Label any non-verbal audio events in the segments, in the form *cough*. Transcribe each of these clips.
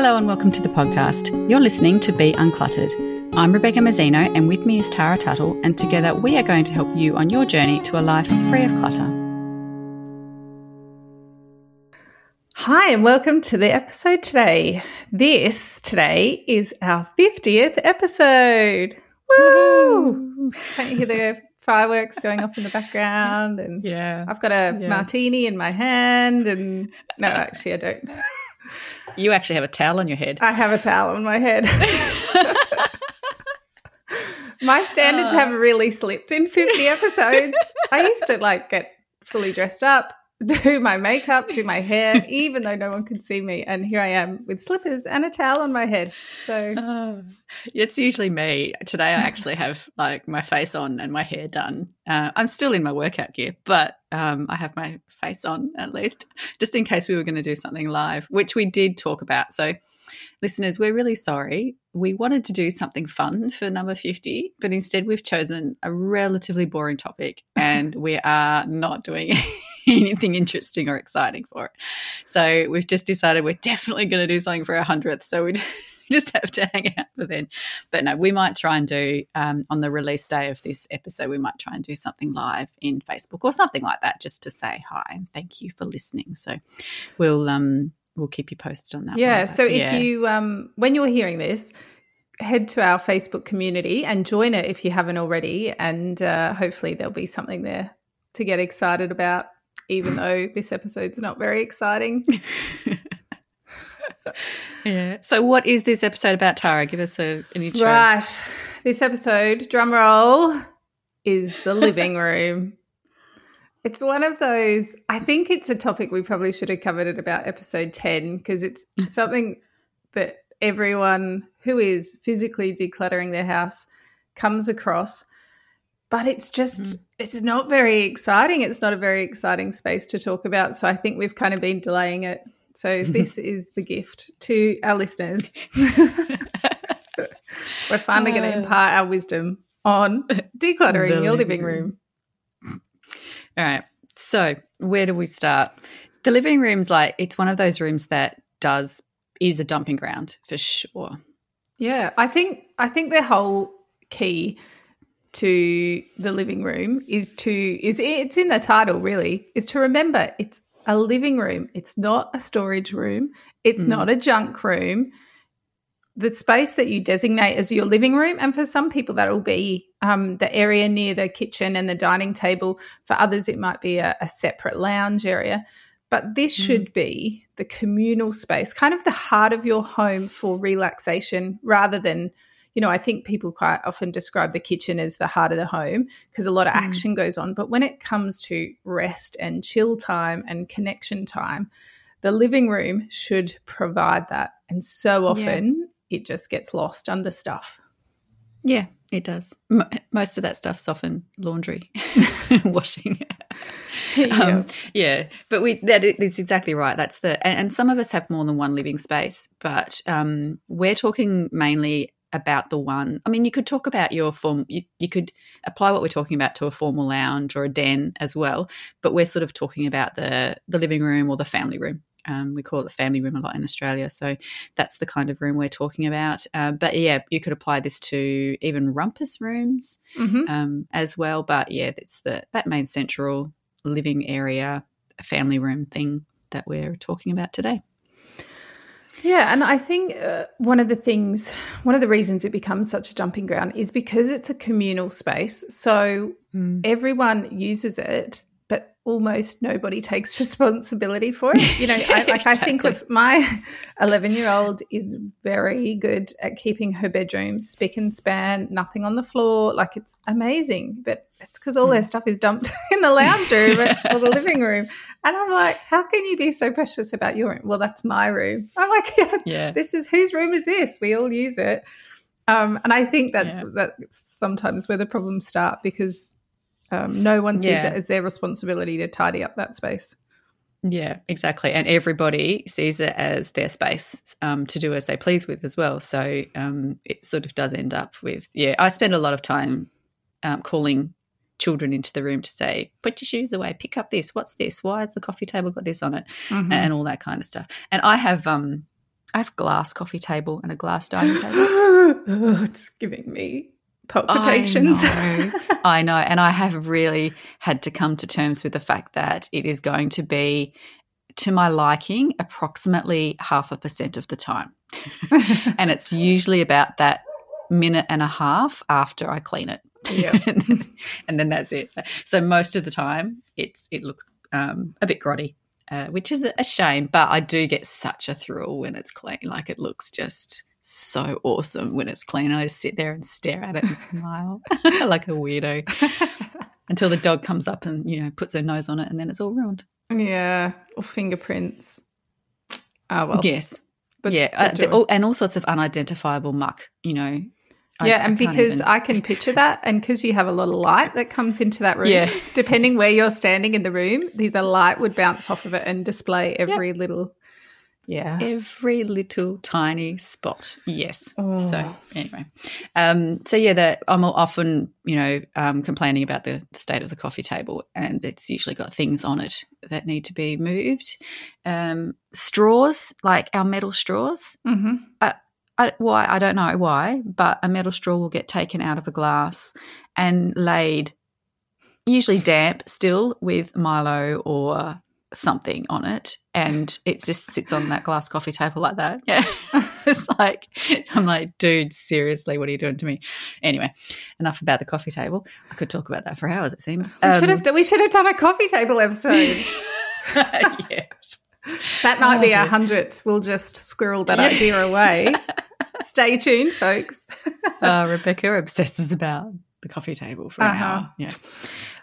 Hello and welcome to the podcast. You're listening to Be Uncluttered. I'm Rebecca Mazzino and with me is Tara Tuttle, and together we are going to help you on your journey to a life free of clutter. Hi, and welcome to the episode today. This today is our 50th episode. Woo! Can't you hear the fireworks going off in the background? And *laughs* yeah, I've got a Yeah. martini in my hand, and no, actually, I don't. You actually have a towel on your head. I have a towel on my head. my standards have really slipped in 50 episodes. I used to like get fully dressed up, do my makeup, do my hair, even though no one could see me. And here I am with slippers and a towel on my head. So Oh, it's usually me. Today I actually have like my face on and my hair done. Uh, I'm still in my workout gear, but um, I have my face on at least, just in case we were going to do something live, which we did talk about. So, listeners, we're really sorry. We wanted to do something fun for number 50, but instead we've chosen a relatively boring topic and *laughs* we are not doing *laughs* anything interesting or exciting for it. So, we've just decided we're definitely going to do something for our 100th. So, we *laughs* just have to hang out for then. But no, we might try and do um, on the release day of this episode, we might try and do something live in Facebook or something like that, just to say hi and thank you for listening. So we'll um we'll keep you posted on that. yeah. So if yeah. you, um, when you're hearing this, head to our Facebook community and join it if you haven't already. And uh, hopefully there'll be something there to get excited about, even though this episode's not very exciting. *laughs* yeah. So what is this episode about, Tara? Give us a, an intro. Right. This episode, drum roll, is the living *laughs* room. It's one of those, I think it's a topic we probably should have covered at about episode 10 because it's *laughs* something that everyone who is physically decluttering their house comes across. But it's just, Mhm. it's not very exciting. It's not a very exciting space to talk about. So I think we've kind of been delaying it. So *laughs* this is the gift to our listeners. *laughs* We're finally going to Uh. impart our wisdom on *laughs* decluttering The your living living room. All right. So where do we start? The living room's like it's one of those rooms that does is a dumping ground for sure. Yeah, I think I think the whole key to the living room is to is it's in the title really is to remember it's a living room. It's not a storage room. It's Mm. not a junk room. The space that you designate as your living room, and for some people that will be um, the area near the kitchen and the dining table. For others, it might be a, a separate lounge area. But this Mm. should be the communal space, kind of the heart of your home for relaxation rather than, you know, I think people quite often describe the kitchen as the heart of the home because a lot of Mm. action goes on. But when it comes to rest and chill time and connection time, the living room should provide that. And so often it just gets lost under stuff. Yeah, it does. M- most of that stuff's often laundry, *laughs* *laughs* washing. Um, yeah, but we that is exactly right. That's the and, and some of us have more than one living space, but um, we're talking mainly about the one. I mean, you could talk about your form. You, you could apply what we're talking about to a formal lounge or a den as well, but we're sort of talking about the the living room or the family room. Um, we call it the family room a lot in Australia, so that's the kind of room we're talking about. Um, but yeah, you could apply this to even rumpus rooms Mhm. um, as well. But yeah, it's the that main central living area, family room thing that we're talking about today. Yeah, and I think uh, one of the things, one of the reasons it becomes such a dumping ground is because it's a communal space. So everyone uses it, almost nobody takes *laughs* responsibility for it. You know, *laughs* I, like I think of my *laughs* 11 year old is very good at keeping her bedroom spick and span, nothing on the floor. Like it's amazing, but it's because all their stuff is dumped in the lounge room or the living room. And I'm like, how can you be so precious about your room? Well, that's my room. I'm like, yeah, Yeah. this is whose room is this? We all use it. Um, and I think that's Yeah. that's sometimes where the problems start because um, no one sees Yeah. it as their responsibility to tidy up that space. Yeah, exactly. And everybody sees it as their space um, to do as they please with as well. So um, it sort of does end up with, yeah, I spend a lot of time um, calling children into the room to say, put your shoes away, pick up this, what's this, why has the coffee table got this on it, Mhm. and all that kind of stuff. And I have, um, I have glass coffee table and a glass dining table. oh, *laughs* it's giving me palpitations. I know. I know. And I have really had to come to terms with the fact that it is going to be to my liking approximately half a percent of the time. *laughs* and it's usually about that minute and a half after I clean it. Yeah. *laughs* and then that's it. So most of the time it's it looks um, a bit grotty. Uh, which is a shame, but I do get such a thrill when it's clean. Like it looks just so awesome when it's clean. I just sit there and stare at it and smile *laughs* *laughs* like a weirdo until the dog comes up and you know puts her nose on it, and then it's all ruined. Yeah, or fingerprints. Oh well. Yes. But yeah, uh, all, and all sorts of unidentifiable muck. You know, yeah, I, and because even... I can picture that, and because you have a lot of light that comes into that room, yeah. depending where you're standing in the room, the, the light would bounce off of it and display every yep. little, yeah, every little tiny spot. Yes. Oh. So anyway, um, so yeah, that I'm often you know um, complaining about the, the, state of the coffee table, and it's usually got things on it that need to be moved. Um, straws, like our metal straws. Mm-hmm. Uh, I, why I don't know why, but a metal straw will get taken out of a glass and laid, usually damp still, with Milo or something on it, and it just sits on that glass coffee table like that. Yeah, *laughs* it's like I'm like, dude, seriously, what are you doing to me? Anyway, enough about the coffee table. I could talk about that for hours. It seems we um, should have we should have done a coffee table episode. *laughs* yes. That might oh, be our hundredth. We'll just squirrel that yeah. *laughs* idea away. Stay tuned, folks. uh, Rebecca obsesses about the coffee table for an uh-huh. hour. Yeah.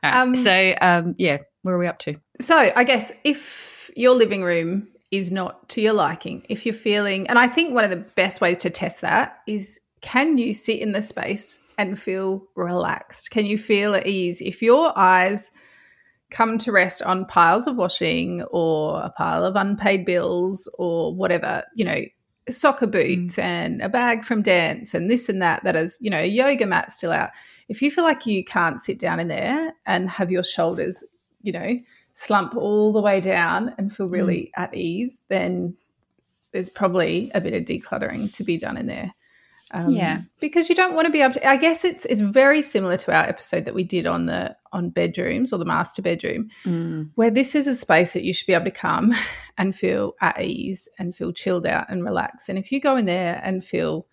Um, so, um, yeah, where are we up to? So, I guess if your living room is not to your liking, if you're feeling, and I think one of the best ways to test that is can you sit in the space and feel relaxed? Can you feel at ease? If your eyes come to rest on piles of washing or a pile of unpaid bills or whatever, you know, soccer boots mm. and a bag from dance and this and that that is you know yoga mat still out if you feel like you can't sit down in there and have your shoulders you know slump all the way down and feel really mm. at ease then there's probably a bit of decluttering to be done in there um, yeah, because you don't want to be able to. I guess it's it's very similar to our episode that we did on the on bedrooms or the master bedroom, mm. where this is a space that you should be able to come *laughs* and feel at ease and feel chilled out and relaxed. And if you go in there and feel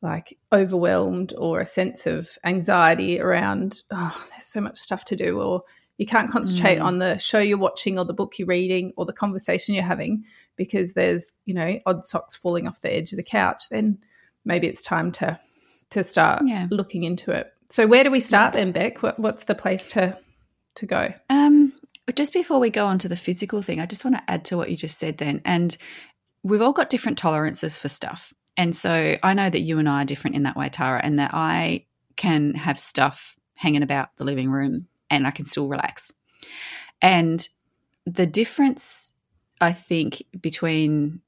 like overwhelmed or a sense of anxiety around, oh, there's so much stuff to do, or you can't concentrate mm. on the show you're watching or the book you're reading or the conversation you're having because there's you know odd socks falling off the edge of the couch, then maybe it's time to to start yeah. looking into it. So where do we start then, Beck? What, what's the place to to go? Um, just before we go on to the physical thing, I just want to add to what you just said then. And we've all got different tolerances for stuff. And so I know that you and I are different in that way, Tara, and that I can have stuff hanging about the living room and I can still relax. And the difference, I think, between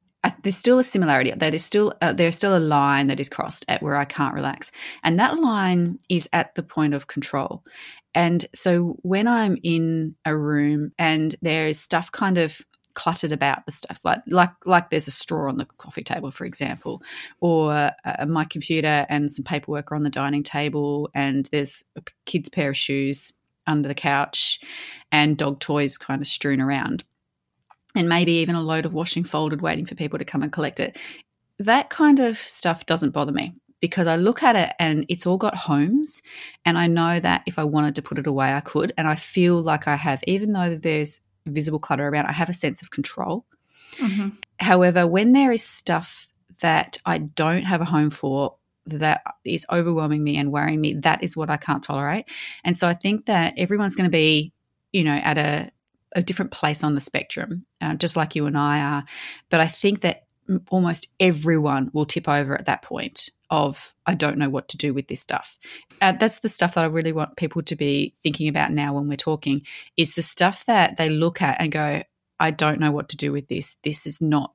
there's still a similarity. There is still uh, there's still a line that is crossed at where I can't relax, and that line is at the point of control. And so when I'm in a room and there is stuff kind of cluttered about the stuff like like like there's a straw on the coffee table for example or uh, my computer and some paperwork are on the dining table and there's a kid's pair of shoes under the couch and dog toys kind of strewn around and maybe even a load of washing folded waiting for people to come and collect it. That kind of stuff doesn't bother me because I look at it and it's all got homes. And I know that if I wanted to put it away, I could. And I feel like I have, even though there's visible clutter around, I have a sense of control. Mm-hmm. However, when there is stuff that I don't have a home for, that is overwhelming me and worrying me, that is what I can't tolerate. And so I think that everyone's going to be, you know, at a a different place on the spectrum, uh, just like you and I are. But I think that almost everyone will tip over at that point of I don't know what to do with this stuff. Uh, that's the stuff that I really want people to be thinking about now when we're talking is the stuff that they look at and go, I don't know what to do with this. This is not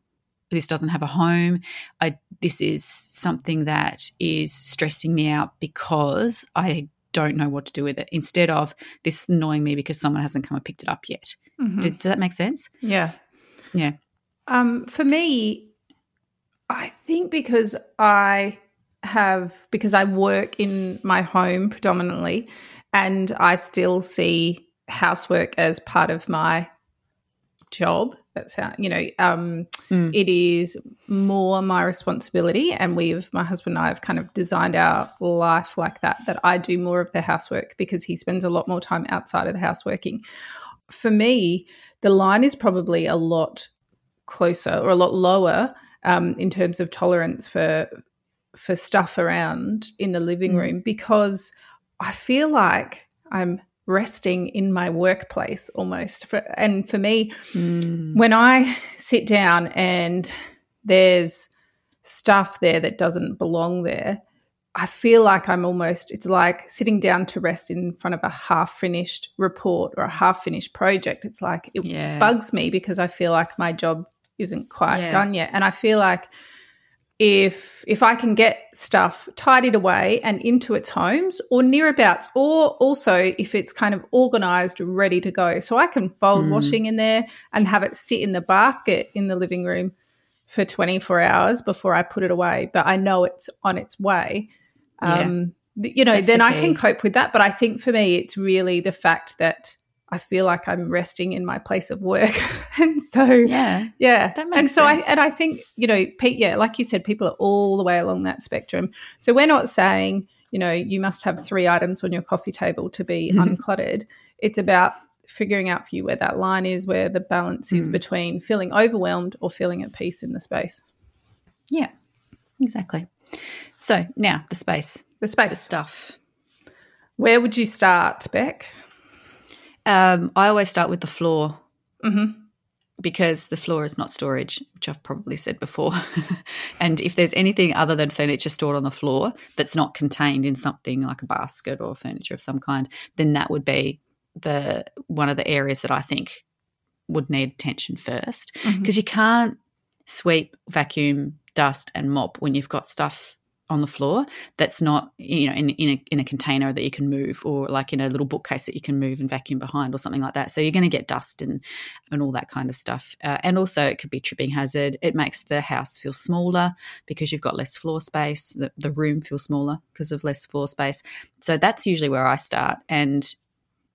this doesn't have a home. I this is something that is stressing me out because I don't know what to do with it instead of this annoying me because someone hasn't come and picked it up yet. Mm-hmm. Did, does that make sense? Yeah. Yeah. Um, for me, I think because I have because I work in my home predominantly and I still see housework as part of my job that's how you know um, mm. it is more my responsibility and we've my husband and i have kind of designed our life like that that i do more of the housework because he spends a lot more time outside of the house working for me the line is probably a lot closer or a lot lower um, in terms of tolerance for for stuff around in the living mm. room because I feel like I'm resting in my workplace almost. For, and for me, mm. when I sit down and there's stuff there that doesn't belong there, I feel like I'm almost, it's like sitting down to rest in front of a half finished report or a half finished project. It's like it yeah. bugs me because I feel like my job isn't quite yeah. done yet. And I feel like if if I can get stuff tidied away and into its homes or nearabouts, or also if it's kind of organized, ready to go. So I can fold mm. washing in there and have it sit in the basket in the living room for 24 hours before I put it away. But I know it's on its way. Um, yeah. You know, That's then the I can cope with that. But I think for me, it's really the fact that I feel like I'm resting in my place of work. *laughs* and so yeah. Yeah. That makes and so sense. I and I think, you know, Pete, yeah, like you said, people are all the way along that spectrum. So we're not saying, you know, you must have three items on your coffee table to be mm-hmm. uncluttered. It's about figuring out for you where that line is, where the balance is mm. between feeling overwhelmed or feeling at peace in the space. Yeah. Exactly. So now the space. The space. The stuff. Where would you start, Beck? Um, I always start with the floor mm-hmm. because the floor is not storage, which I've probably said before. *laughs* and if there's anything other than furniture stored on the floor that's not contained in something like a basket or furniture of some kind, then that would be the one of the areas that I think would need attention first because mm-hmm. you can't sweep, vacuum, dust, and mop when you've got stuff on the floor that's not you know in, in a, in a container that you can move or like in a little bookcase that you can move and vacuum behind or something like that. So you're going to get dust and and all that kind of stuff. Uh, and also it could be tripping hazard. It makes the house feel smaller because you've got less floor space. The, the room feels smaller because of less floor space. So that's usually where i start. And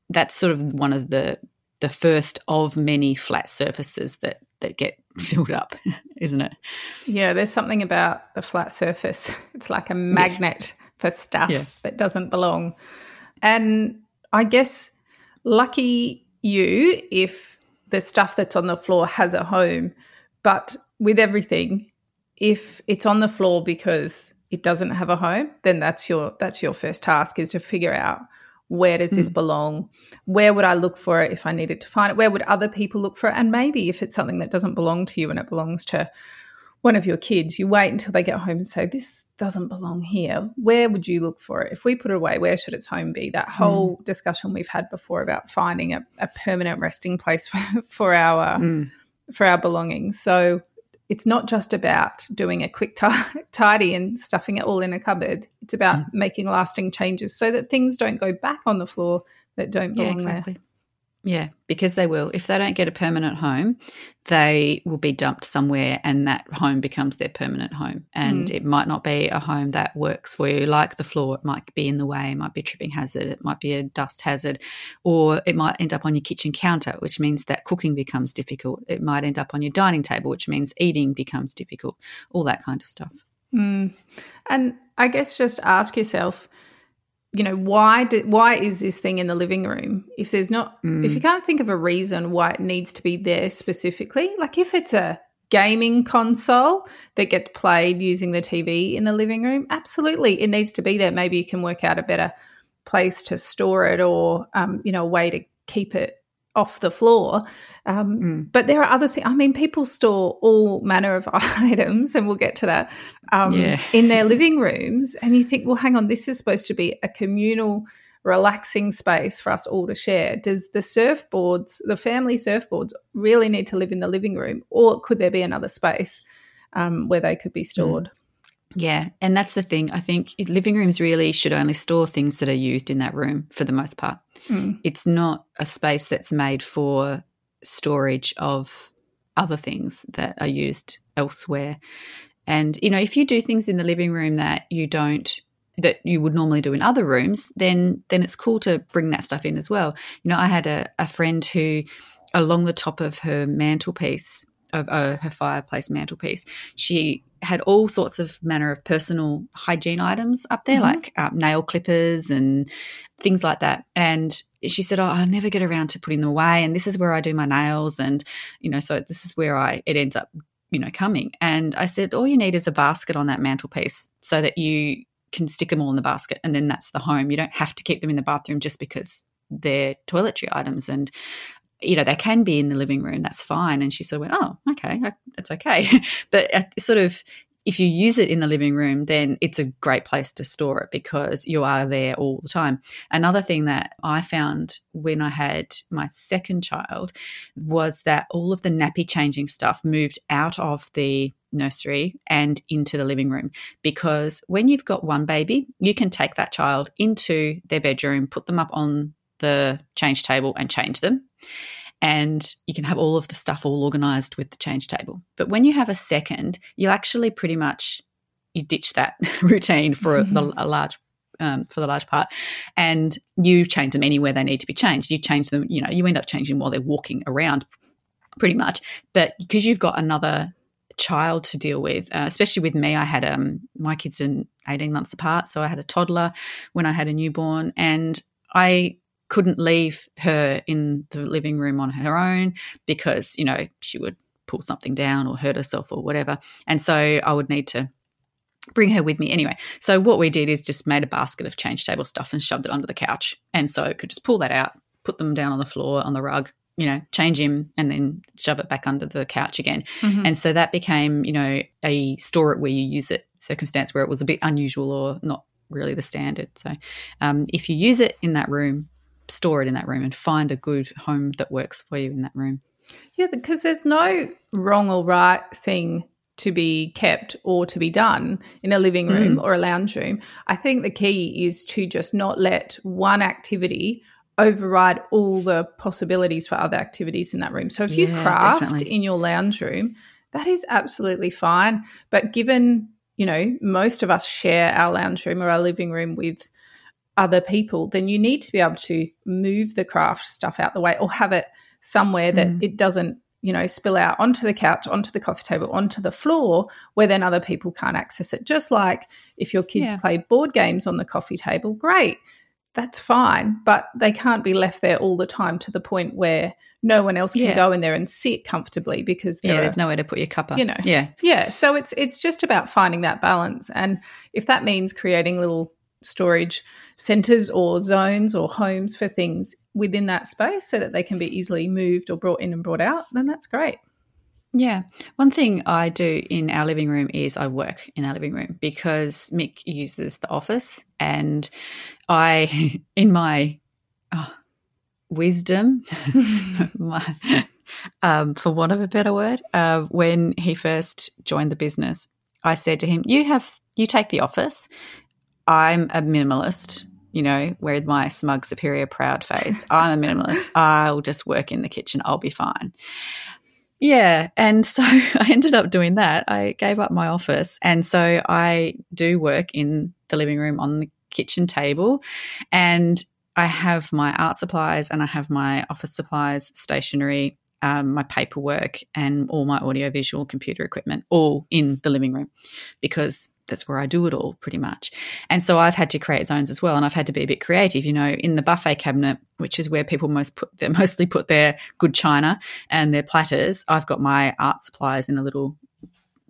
that's sort of one of the the first of many flat surfaces that that get filled up, *laughs* isn't it? Yeah, there's something about the flat surface. *laughs* It's like a magnet yeah. for stuff yeah. that doesn't belong. And I guess lucky you if the stuff that's on the floor has a home. But with everything, if it's on the floor because it doesn't have a home, then that's your that's your first task is to figure out where does this mm. belong? Where would I look for it if I needed to find it? Where would other people look for it? And maybe if it's something that doesn't belong to you and it belongs to one of your kids, you wait until they get home and say, This doesn't belong here. Where would you look for it? If we put it away, where should its home be? That whole mm. discussion we've had before about finding a, a permanent resting place *laughs* for, for our mm. for our belongings. So it's not just about doing a quick t- *laughs* tidy and stuffing it all in a cupboard. It's about mm. making lasting changes so that things don't go back on the floor that don't belong yeah, exactly. there. Yeah, because they will. If they don't get a permanent home, they will be dumped somewhere and that home becomes their permanent home. And mm. it might not be a home that works for you, like the floor. It might be in the way, it might be a tripping hazard, it might be a dust hazard, or it might end up on your kitchen counter, which means that cooking becomes difficult. It might end up on your dining table, which means eating becomes difficult, all that kind of stuff. Mm. And I guess just ask yourself, you know why did why is this thing in the living room if there's not mm. if you can't think of a reason why it needs to be there specifically like if it's a gaming console that gets played using the TV in the living room absolutely it needs to be there maybe you can work out a better place to store it or um, you know a way to keep it off the floor. Um, mm. But there are other things. I mean, people store all manner of *laughs* items, and we'll get to that um, yeah. in their living rooms. And you think, well, hang on, this is supposed to be a communal, relaxing space for us all to share. Does the surfboards, the family surfboards, really need to live in the living room, or could there be another space um, where they could be mm. stored? Mm. Yeah, and that's the thing. I think living rooms really should only store things that are used in that room for the most part. Mm. It's not a space that's made for storage of other things that are used elsewhere. And, you know, if you do things in the living room that you don't that you would normally do in other rooms, then then it's cool to bring that stuff in as well. You know, I had a, a friend who along the top of her mantelpiece of uh, her fireplace mantelpiece, she had all sorts of manner of personal hygiene items up there, mm-hmm. like um, nail clippers and things like that. And she said, "Oh, I never get around to putting them away, and this is where I do my nails, and you know, so this is where I it ends up, you know, coming." And I said, "All you need is a basket on that mantelpiece, so that you can stick them all in the basket, and then that's the home. You don't have to keep them in the bathroom just because." they're toiletry items and you know, they can be in the living room. That's fine. And she sort of went, oh, okay, that's okay. *laughs* but sort of, if you use it in the living room, then it's a great place to store it because you are there all the time. Another thing that I found when I had my second child was that all of the nappy changing stuff moved out of the nursery and into the living room because when you've got one baby, you can take that child into their bedroom, put them up on the change table and change them and you can have all of the stuff all organized with the change table. But when you have a second, you actually pretty much you ditch that *laughs* routine for mm-hmm. the, a large um, for the large part, and you change them anywhere they need to be changed. You change them, you know, you end up changing while they're walking around, pretty much. But because you've got another child to deal with, uh, especially with me, I had um my kids in eighteen months apart, so I had a toddler when I had a newborn, and I couldn't leave her in the living room on her own because, you know, she would pull something down or hurt herself or whatever. And so I would need to bring her with me anyway. So what we did is just made a basket of change table stuff and shoved it under the couch. And so I could just pull that out, put them down on the floor on the rug, you know, change him and then shove it back under the couch again. Mm-hmm. And so that became, you know, a store it where you use it circumstance where it was a bit unusual or not really the standard. So um, if you use it in that room, store it in that room and find a good home that works for you in that room. Yeah, because there's no wrong or right thing to be kept or to be done in a living room mm. or a lounge room. I think the key is to just not let one activity override all the possibilities for other activities in that room. So if yeah, you craft definitely. in your lounge room, that is absolutely fine. But given, you know, most of us share our lounge room or our living room with other people, then you need to be able to move the craft stuff out the way or have it somewhere that mm. it doesn't, you know, spill out onto the couch, onto the coffee table, onto the floor where then other people can't access it. Just like if your kids yeah. play board games on the coffee table, great. That's fine, but they can't be left there all the time to the point where no one else can yeah. go in there and sit comfortably because yeah, there's nowhere to put your cuppa. You know, yeah, yeah. So it's it's just about finding that balance, and if that means creating little storage centers or zones or homes for things within that space so that they can be easily moved or brought in and brought out, then that's great. Yeah. One thing I do in our living room is I work in our living room because Mick uses the office and I, *laughs* in my oh, wisdom, *laughs* *laughs* my, um, for want of a better word, uh, when he first joined the business, I said to him, "You have you take the office I'm a minimalist, you know, with my smug, superior, proud face. I'm a minimalist. I'll just work in the kitchen. I'll be fine. Yeah. And so *laughs* I ended up doing that. I gave up my office. And so I do work in the living room on the kitchen table. And I have my art supplies and I have my office supplies, stationery, um, my paperwork, and all my audiovisual computer equipment all in the living room because that's where I do it all pretty much. And so I've had to create zones as well, and I've had to be a bit creative. You know, in the buffet cabinet, which is where people most put they *laughs* mostly put their good china and their platters. I've got my art supplies in a little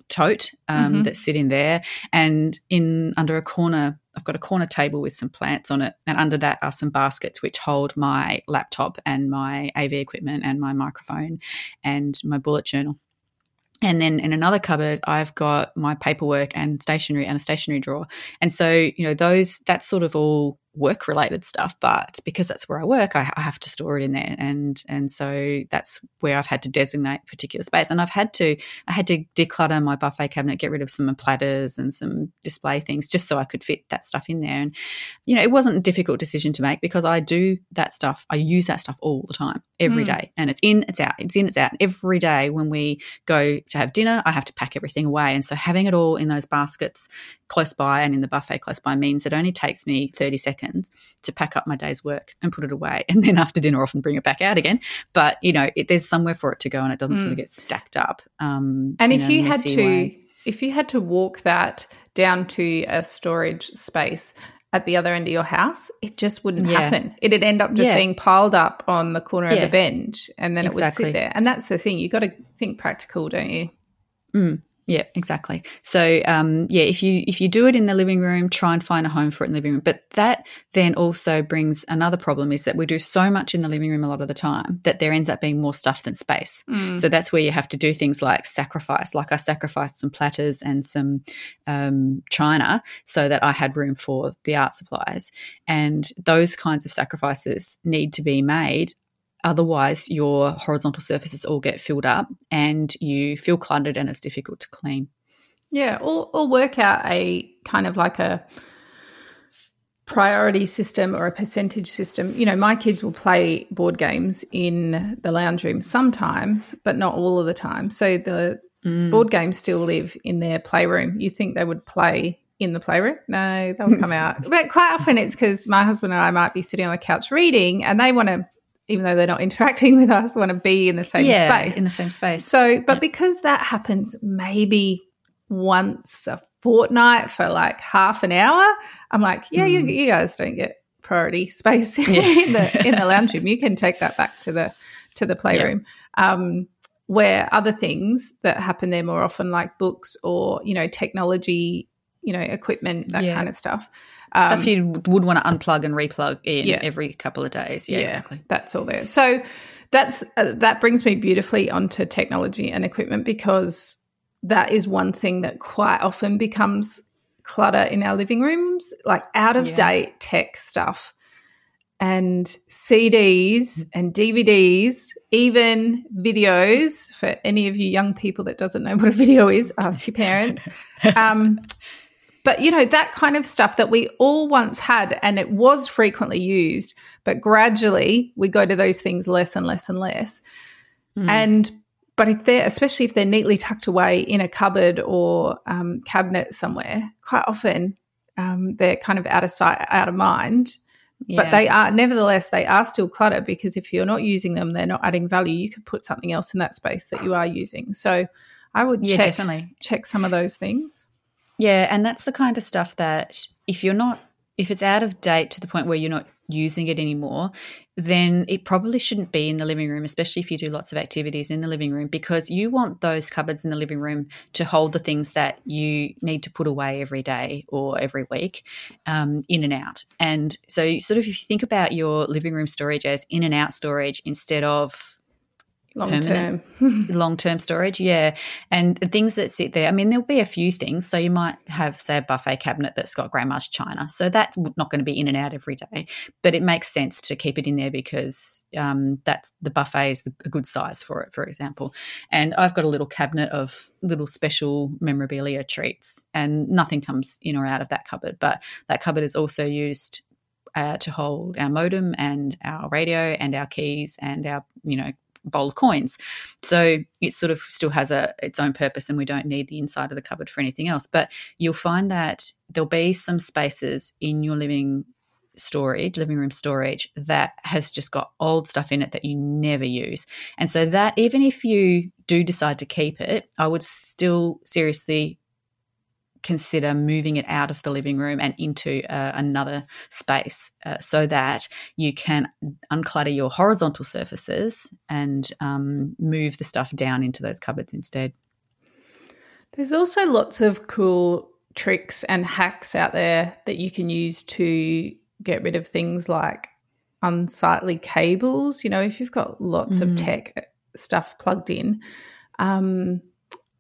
tote um, mm-hmm. that sit in there, and in under a corner. I've got a corner table with some plants on it, and under that are some baskets which hold my laptop and my AV equipment and my microphone and my bullet journal. And then in another cupboard, I've got my paperwork and stationery and a stationery drawer. And so, you know, those, that's sort of all work related stuff, but because that's where I work, I, I, have to store it in there, and and so that's where I've had to designate particular space, and I've had to I had to declutter my buffet cabinet, get rid of some platters and some display things, just so I could fit that stuff in there. And you know, it wasn't a difficult decision to make because I do that stuff, I use that stuff all the time, every mm. day, and it's in, it's out, it's in, it's out. Every day when we go to have dinner, I have to pack everything away, and so having it all in those baskets close by and in the buffet close by means it only takes me 30 seconds to pack up my day's work and put it away *laughs* and then after dinner often bring it back out again but you know it, there's somewhere for it to go and it doesn't mm. sort of hmm. get stacked up um, and if you had to way. if you had to walk that down to a storage space at the other end of your house, it just wouldn't yeah. happen. It'd end up just yeah. being piled up on the corner yeah. of the bench and then exactly. it would sit there. And that's the thing. you've got to think practical, don't you? Mm. Yeah, exactly. So, um, yeah, if you if you do it in the living room, try and find a home for it in the living room. But that then also brings another problem: is that we do so much in the living room a lot of the time that there ends up being more stuff than space. Mm. So that's where you have to do things like sacrifice. Like I sacrificed some platters and some um, china so that I had room for the art supplies, and those kinds of sacrifices need to be made Otherwise, your horizontal surfaces all get filled up and you feel cluttered and it's difficult to clean. Yeah, or, or work out a kind of like a priority system or a percentage system. You know, my kids will play board games in the lounge room sometimes, but not all of the time. So the mm. board games still live in their playroom. You think they would play in the playroom? No, they'll come out. *laughs* But quite often it's because my husband and I might be sitting on the couch reading and they want to even though they're not *laughs* interacting with us, want to be in the same yeah, space. In the same space. So, but yeah. because that happens maybe once a fortnight for like half an hour, I'm like, yeah, mm. you, you guys don't get priority space *laughs* yeah. in the in the lounge room. You can *laughs* take that back to the to the playroom. Um, where other things that happen there more often, like books or you know technology, you know equipment, that kind of stuff um, Stuff you would want to unplug and replug in yeah. every couple of days. Yeah, yeah, exactly. That's all there. So that's uh, that brings me beautifully onto technology and equipment because that is one thing that quite often becomes clutter in our living rooms, like out of date yeah. tech stuff and CDs and DVDs, even videos. For any of you young people that doesn't know what a *laughs* video is, ask your parents. *laughs* Um, but, you know, that kind of stuff that we all once had and it was frequently used, but gradually we go to those things less and less and less. Mm. And, but if they're, especially if they're neatly tucked away in a cupboard or um, cabinet somewhere, quite often um, they're kind of out of sight, out of mind. Yeah. But they are, nevertheless, they are still clutter because if you're not using them, they're not adding value. You could put something else in that space that you are using. So I would yeah, check, definitely. check some of those things. Yeah, and that's the kind of stuff that if you're not if it's out of date to the point where you're not using it anymore, then it probably shouldn't be in the living room, especially if you do lots of activities in the living room, because you want those cupboards in the living room to hold the things that you need to put away every day or every week um, in and out. And so, sort of, if you think about your living room storage as in and out storage instead of long term. *laughs* Long term storage yeah. And the things that sit there i mean there'll be a few things. So you might have say a buffet cabinet that's got grandma's china. So that's not going to be in and out every day. But it makes sense to keep it in there because um, that the buffet is a good size for it for example. And i've got a little cabinet of little special memorabilia treats and nothing comes in or out of that cupboard. But that cupboard is also used uh, to hold our modem and our radio and our keys and our you know bowl of coins. So it sort of still has a its own purpose, and we don't need the inside of the cupboard for anything else. But you'll find that there'll be some spaces in your living storage, living room storage, that has just got old stuff in it that you never use. And so that even if you do decide to keep it, I would still seriously consider moving it out of the living room and into uh, another space uh, so that you can unclutter your horizontal surfaces and um, move the stuff down into those cupboards instead. There's also lots of cool tricks and hacks out there that you can use to get rid of things like unsightly cables. You know, if you've got lots mm. of tech stuff plugged in, um,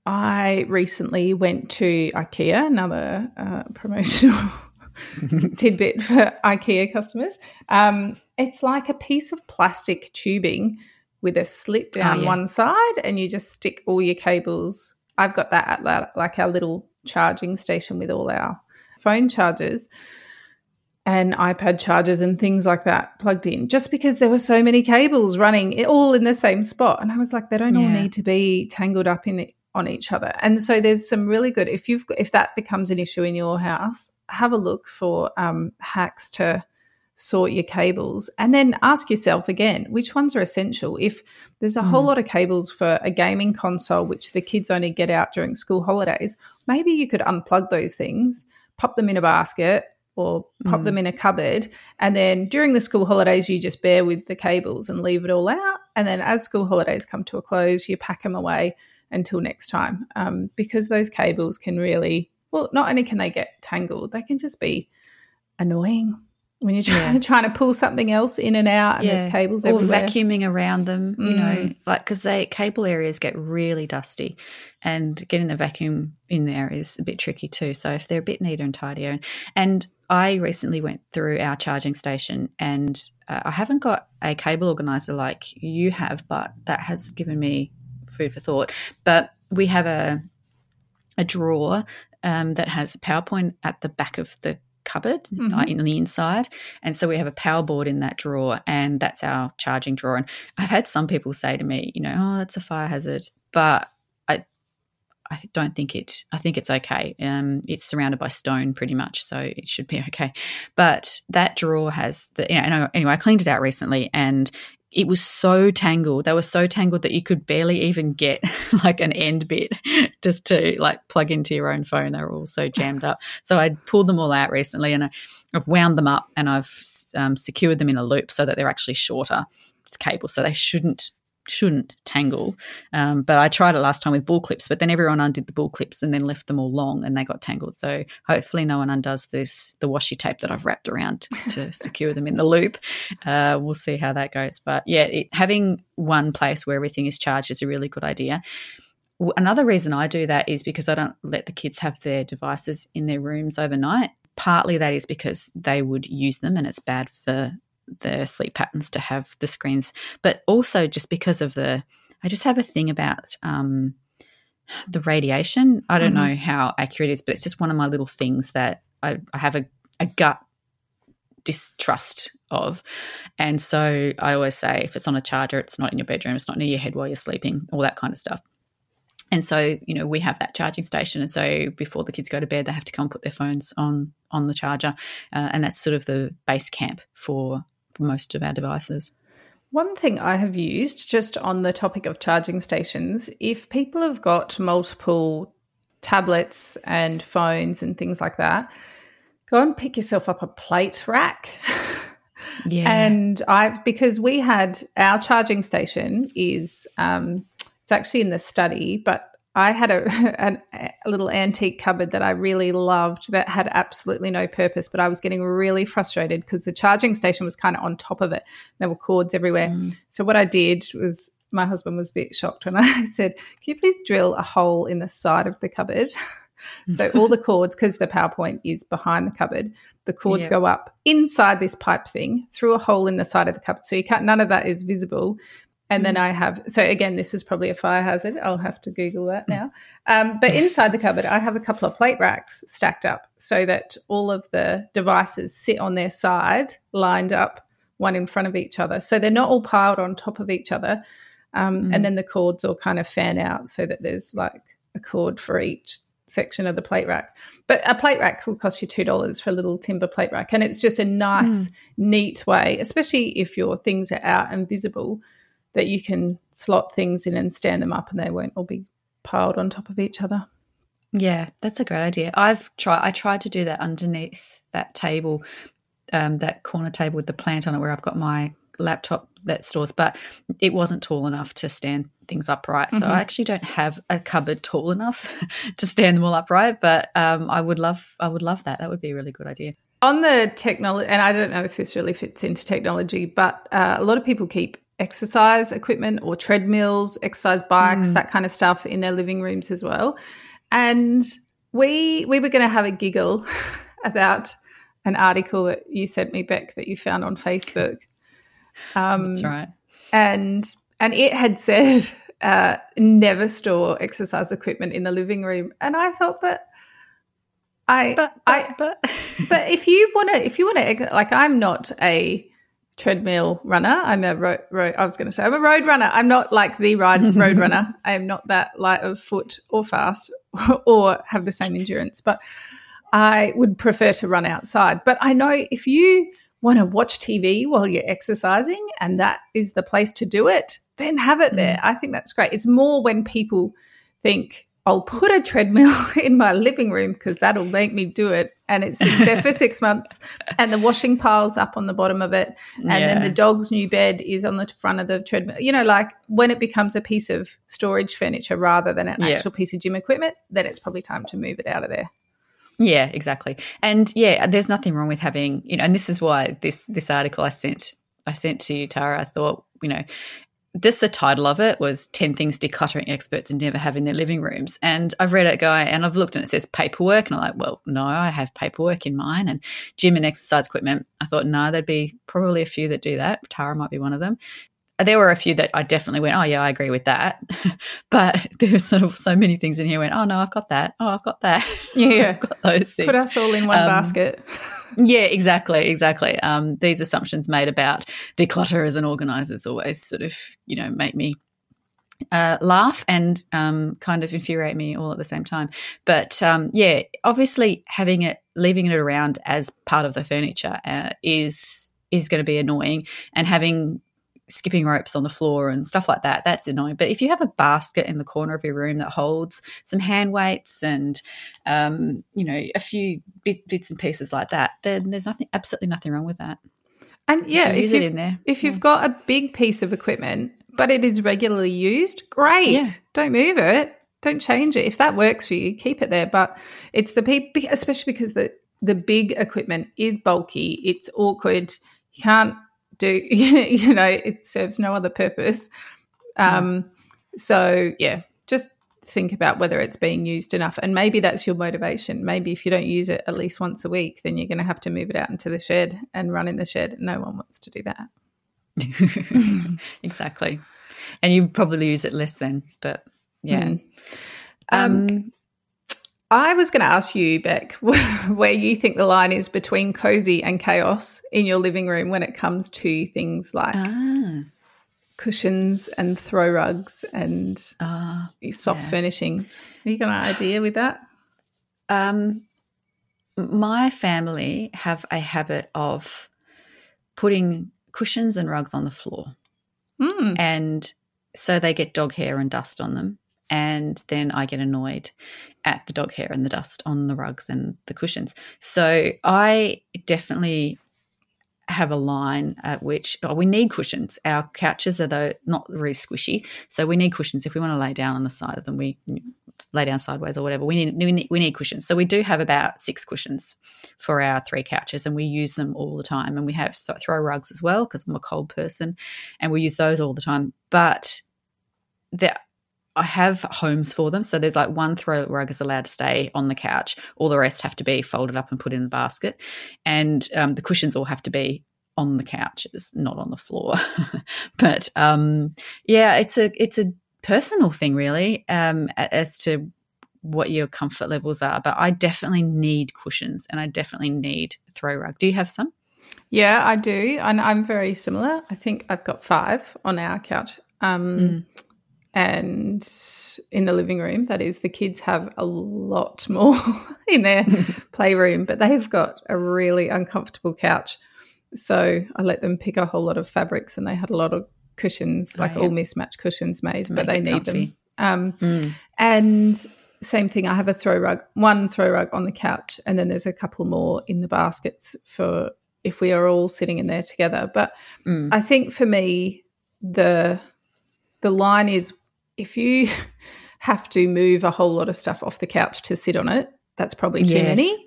I recently went to IKEA, another uh, promotional *laughs* tidbit for IKEA customers. Um, it's like a piece of plastic tubing with a slit down Oh, yeah. one side, and you just stick all your cables. I've got that at la- like our little charging station with all our phone chargers and iPad chargers and things like that plugged in, just because there were so many cables running all in the same spot. And I was like, they don't all need to be tangled up in on each other. And so there's some really good if you've got, if that becomes an issue in your house, have a look for um, hacks to sort your cables and then ask yourself again which ones are essential if there's a whole Mm. lot of cables for a gaming console which the kids only get out during school holidays maybe you could unplug those things pop them in a basket or pop Mm. them in a cupboard and then during the school holidays you just bear with the cables and leave it all out and then as school holidays come to a close you pack them away until next time um, because those cables can really well not only can they get tangled they can just be annoying when you're try- Yeah. *laughs* trying to pull something else in and out and Yeah. there's cables or everywhere vacuuming around them, you know, Mm. like because they cable areas get really dusty, and getting the vacuum in there is a bit tricky too. So if they're a bit neater and tidier, and, and I recently went through our charging station, and uh, I haven't got a cable organizer like you have, but that has given me food for thought. But we have a a drawer um, that has a PowerPoint at the back of the cupboard in the inside. And so we have a power board in that drawer, and that's our charging drawer. And I've had some people say to me, you know, oh, that's a fire hazard, but I, I don't think it. I think it's okay. Um, it's surrounded by stone, pretty much, so it should be okay. But that drawer has the. You know, anyway, I cleaned it out recently, and it was so tangled. They were so tangled that you could barely even get *laughs* like an end bit *laughs* just to like plug into your own phone. They were all so jammed up. So I pulled them all out recently and I, I've wound them up and I've um, secured them in a loop so that they're actually shorter cable. So they shouldn't shouldn't tangle. Um, but I tried it last time with bull clips, but then everyone undid the bull clips and then left them all long and they got tangled. So hopefully no one undoes this the washi tape that I've wrapped around *laughs* to secure them in the loop. Uh, we'll see how that goes. But yeah, it, having one place where everything is charged is a really good idea. Another reason I do that is because I don't let the kids have their devices in their rooms overnight. Partly that is because they would use them and it's bad for their sleep patterns to have the screens, but also just because of the, I just have a thing about um, the radiation. I don't Mhm. know how accurate it is, but it's just one of my little things that I, I have a, a gut distrust of. And so I always say if it's on a charger, it's not in your bedroom, it's not near your head while you're sleeping, all that kind of stuff. And so, you know, we have that charging station. And so before the kids go to bed, they have to come and put their phones on on the charger. Uh, and that's sort of the base camp for most of our devices. One thing I have used just on the topic of charging stations, if people have got multiple tablets and phones and things like that, go and pick yourself up a plate rack. *laughs* Yeah. And I, because we had our charging station is, um, it's actually in the study, but I had a, *laughs* an, a little antique cupboard that I really loved that had absolutely no purpose, but I was getting really frustrated because the charging station was kind of on top of it. There were cords everywhere. Mm. So what I did was my husband was a bit shocked when *laughs* I said, "Can you please drill a hole in the side of the cupboard?" *laughs* so all the cords, because the PowerPoint is behind the cupboard, the cords Yeah. go up inside this pipe thing through a hole in the side of the cupboard. So you can't. None of that is visible. And then I have, so again, this is probably a fire hazard. I'll have to Google that now. Um, but inside the cupboard, I have a couple of plate racks stacked up so that all of the devices sit on their side, lined up, one in front of each other. So they're not all piled on top of each other. Um, Mm. And then the cords all kind of fan out so that there's like a cord for each section of the plate rack. But a plate rack will cost you $2 for a little timber plate rack. And it's just a nice, neat way, especially if your things are out and visible, that you can slot things in and stand them up and they won't all be piled on top of each other. Yeah, that's a great idea. I've tried. I tried to do that underneath that table, um, that corner table with the plant on it, where I've got my laptop that stores, but it wasn't tall enough to stand things upright. So Mhm. I actually don't have a cupboard tall enough *laughs* to stand them all upright. But um, I would love, I would love that. That would be a really good idea. On the technology, and I don't know if this really fits into technology, but uh, a lot of people keep exercise equipment or treadmills, exercise bikes, Mm. that kind of stuff in their living rooms as well. And we we were going to have a giggle *laughs* about an article that you sent me, back that you found on Facebook. Um, That's right. And and it had said *laughs* uh, never store exercise equipment in the living room, and I thought, but I, but, but, I, but, but *laughs* if you want to, if you want to, like, I'm not a treadmill runner. I'm a road, road I was going to say I'm a road runner. I'm not like the ride *laughs* road runner. I am not that light of foot or fast *laughs* or have the same endurance, but I would prefer to run outside. But I know if you want to watch TV while you're exercising and that is the place to do it, then have it there. Mm. I think that's great. It's more when people think I'll put a treadmill *laughs* in my living room because that'll make me do it. And it sits there for six months, and the washing pile's up on the bottom of it, and yeah. then the dog's new bed is on the front of the treadmill. You know, like when it becomes a piece of storage furniture rather than an yeah. actual piece of gym equipment, then it's probably time to move it out of there. Yeah, exactly. And yeah, there's nothing wrong with having, you know, and this is why this this article I sent I sent to you, Tara, I thought, you know, this the title of it was 10 things decluttering experts never have in their living rooms. And i've read it guy and i've looked and it says paperwork and i'm like well no i have paperwork in mine. And gym and exercise equipment i thought no there'd be probably a few that do that. Tara might be one of them there were a few that I definitely went, oh yeah, I agree with that. *laughs* but *laughs* there were sort of so many things in here. Went, oh no, I've got that. Oh, I've got that. *laughs* Yeah, I've got those things. Put us all in one um, basket. yeah, exactly, exactly. Um, these assumptions made about declutterers and organisers always sort of, you know, make me uh, laugh and um, kind of infuriate me all at the same time. But um, yeah, obviously having it, leaving it around as part of the furniture uh, is is going to be annoying, and having skipping ropes on the floor and stuff like that, that's annoying. But if you have a basket in the corner of your room that holds some hand weights and, um, you know, a few bit, bits and pieces like that, then there's nothing, absolutely nothing wrong with that. And yeah, if, it in there. if you've got a big piece of equipment, but it is regularly used, great. Yeah. Don't move it. Don't change it. If that works for you, keep it there. But it's the people, especially because the the big equipment is bulky. It's awkward. You can't do *laughs* you know it serves no other purpose. Um so yeah just think about whether it's being used enough. And maybe that's your motivation. Maybe if you don't use it at least once a week then you're going to have to move it out into the shed and run in the shed. No one wants to do that. *laughs* Exactly. And you probably use it less then but yeah. Mm. um, um I was going to ask you, Beck, *laughs* where you think the line is between cozy and chaos in your living room when it comes to things like ah. cushions and throw rugs and uh, soft yeah. furnishings. Have you got an idea with that? Um, my family have a habit of putting cushions and rugs on the floor. Mm. And so they get dog hair and dust on them and then I get annoyed at the dog hair and the dust on the rugs and the cushions. So I definitely have a line at which oh, we need cushions. Our couches are though not really squishy, so we need cushions if we want to lay down on the side of them. We lay down sideways or whatever. We need we need, we need cushions. So we do have about six cushions for our three couches, and we use them all the time. And we have throw rugs as well because I'm a cold person, and we use those all the time. But the I have homes for them. So there's like one throw rug is allowed to stay on the couch. All the rest have to be folded up and put in the basket. And um, the cushions all have to be on the couches, not on the floor. *laughs* but um, yeah, it's a it's a personal thing really um, as to what your comfort levels are. But I definitely need cushions and I definitely need throw rug. Do you have some? Yeah, I do. And I'm very similar. I think I've got five on our couch. Um, mm and in the living room that is the kids have a lot more *laughs* in their *laughs* playroom but they've got a really uncomfortable couch so i let them pick a whole lot of fabrics and they had a lot of cushions like oh, yeah. all mismatched cushions made but they need comfy. them um, mm. and same thing i have a throw rug one throw rug on the couch and then there's a couple more in the baskets for if we are all sitting in there together but mm. i think for me the the line is if you *laughs* have to move a whole lot of stuff off the couch to sit on it, that's probably too yes. many.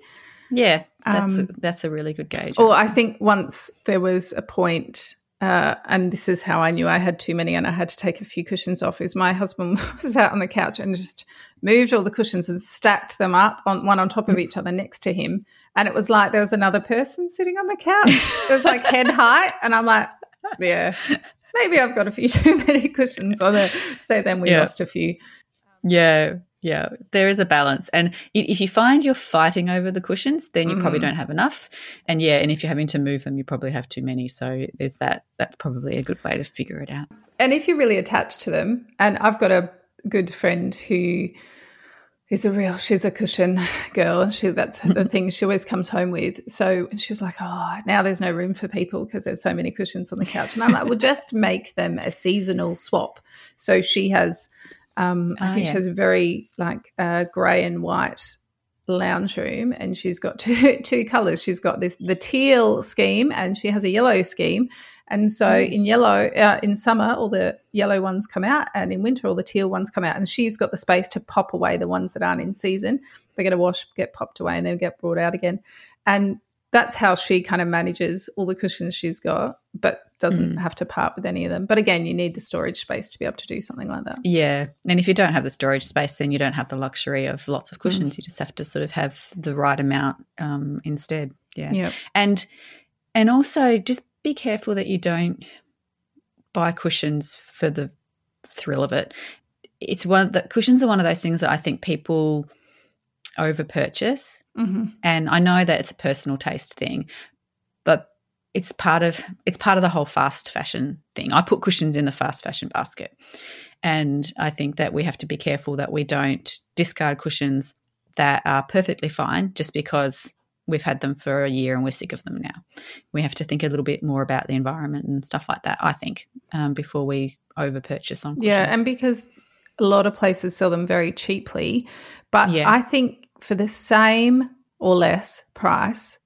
Yeah, that's um, a, that's a really good gauge. Or I think once there was a point, uh, and this is how I knew I had too many and I had to take a few cushions off. Is my husband *laughs* was out on the couch and just moved all the cushions and stacked them up on one on top of each other next to him. And it was like there was another person sitting on the couch. It was like *laughs* head height. And I'm like, yeah, maybe I've got a few *laughs* too many cushions on there. So then we Yeah. lost a few. Yeah, yeah. There is a balance, and if you find you're fighting over the cushions, then you probably Mhm. don't have enough. And yeah, and if you're having to move them, you probably have too many. So there's that. That's probably a good way to figure it out. And if you're really attached to them, and I've got a good friend who is a real she's a cushion girl. She that's *laughs* the thing she always comes home with. So she was like oh now there's no room for people because there's so many cushions on the couch. And i'm like well just make them a seasonal swap. So she has um i Ah, think yeah. she has a very like uh, grey and white lounge room and she's got *laughs* two two colors she's got this the teal scheme and she has a yellow scheme and so Mm. in yellow, uh, in summer, all the yellow ones come out, and in winter, all the teal ones come out. And she's got the space to pop away the ones that aren't in season. They get a wash, get popped away, and then get brought out again. And that's how she kind of manages all the cushions she's got, but doesn't Mm. have to part with any of them. But again, you need the storage space to be able to do something like that. Yeah, and if you don't have the storage space, then you don't have the luxury of lots of cushions. You just have to sort of have the right amount um, instead. Yeah. Yeah. and and also just be careful that you don't buy cushions for the thrill of it. It's one of the cushions are one of those things that i think people over purchase hmm and i know that it's a personal taste thing but it's part of it's part of the whole fast fashion thing. I put cushions in the fast fashion basket. And i think that we have to be careful that we don't discard cushions that are perfectly fine just because we've had them for a year and we're sick of them now we have to think a little bit more about the environment and stuff like that i think um, before we over purchase on. Yeah, and because a lot of places sell them very cheaply, but Yeah. I think for the same or less price,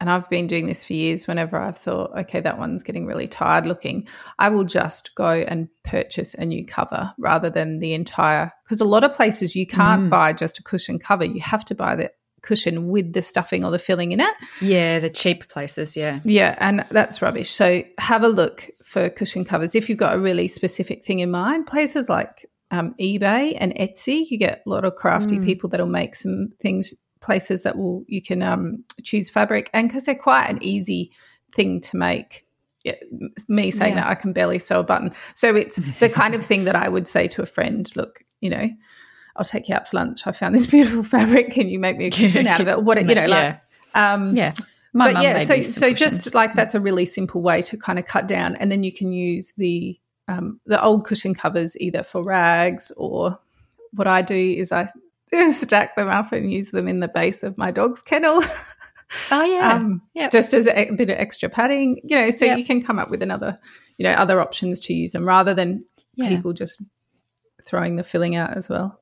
and I've been doing this for years, whenever I've thought, okay, that one's getting really tired looking, I will just go and purchase a new cover rather than the entire. Because a lot of places you can't Mm. buy just a cushion cover, you have to buy the cushion with the stuffing or the filling in it. yeah the cheap places yeah Yeah, and that's rubbish. So have a look for cushion covers if you've got a really specific thing in mind. Places like um, eBay and Etsy, you get a lot of crafty Mm. people that'll make some things. Places that will you can um, choose fabric, and because they're quite an easy thing to make. Yeah, me saying Yeah. that I can barely sew a button, so it's *laughs* the kind of thing that I would say to a friend. Look, you know, I'll take you out for lunch. I found this *laughs* beautiful fabric. Can you make me a cushion out of it? What you know, like um, yeah my but yeah, so so cushions. just like that's a really simple way to kind of cut down, and then you can use the um, the old cushion covers either for rags or what I do is I *laughs* stack them up and use them in the base of my dog's kennel, *laughs* oh yeah um, Yep. just as a, bit of extra padding, you know. So Yep. you can come up with another, you know, other options to use them rather than yeah people just throwing the filling out as well.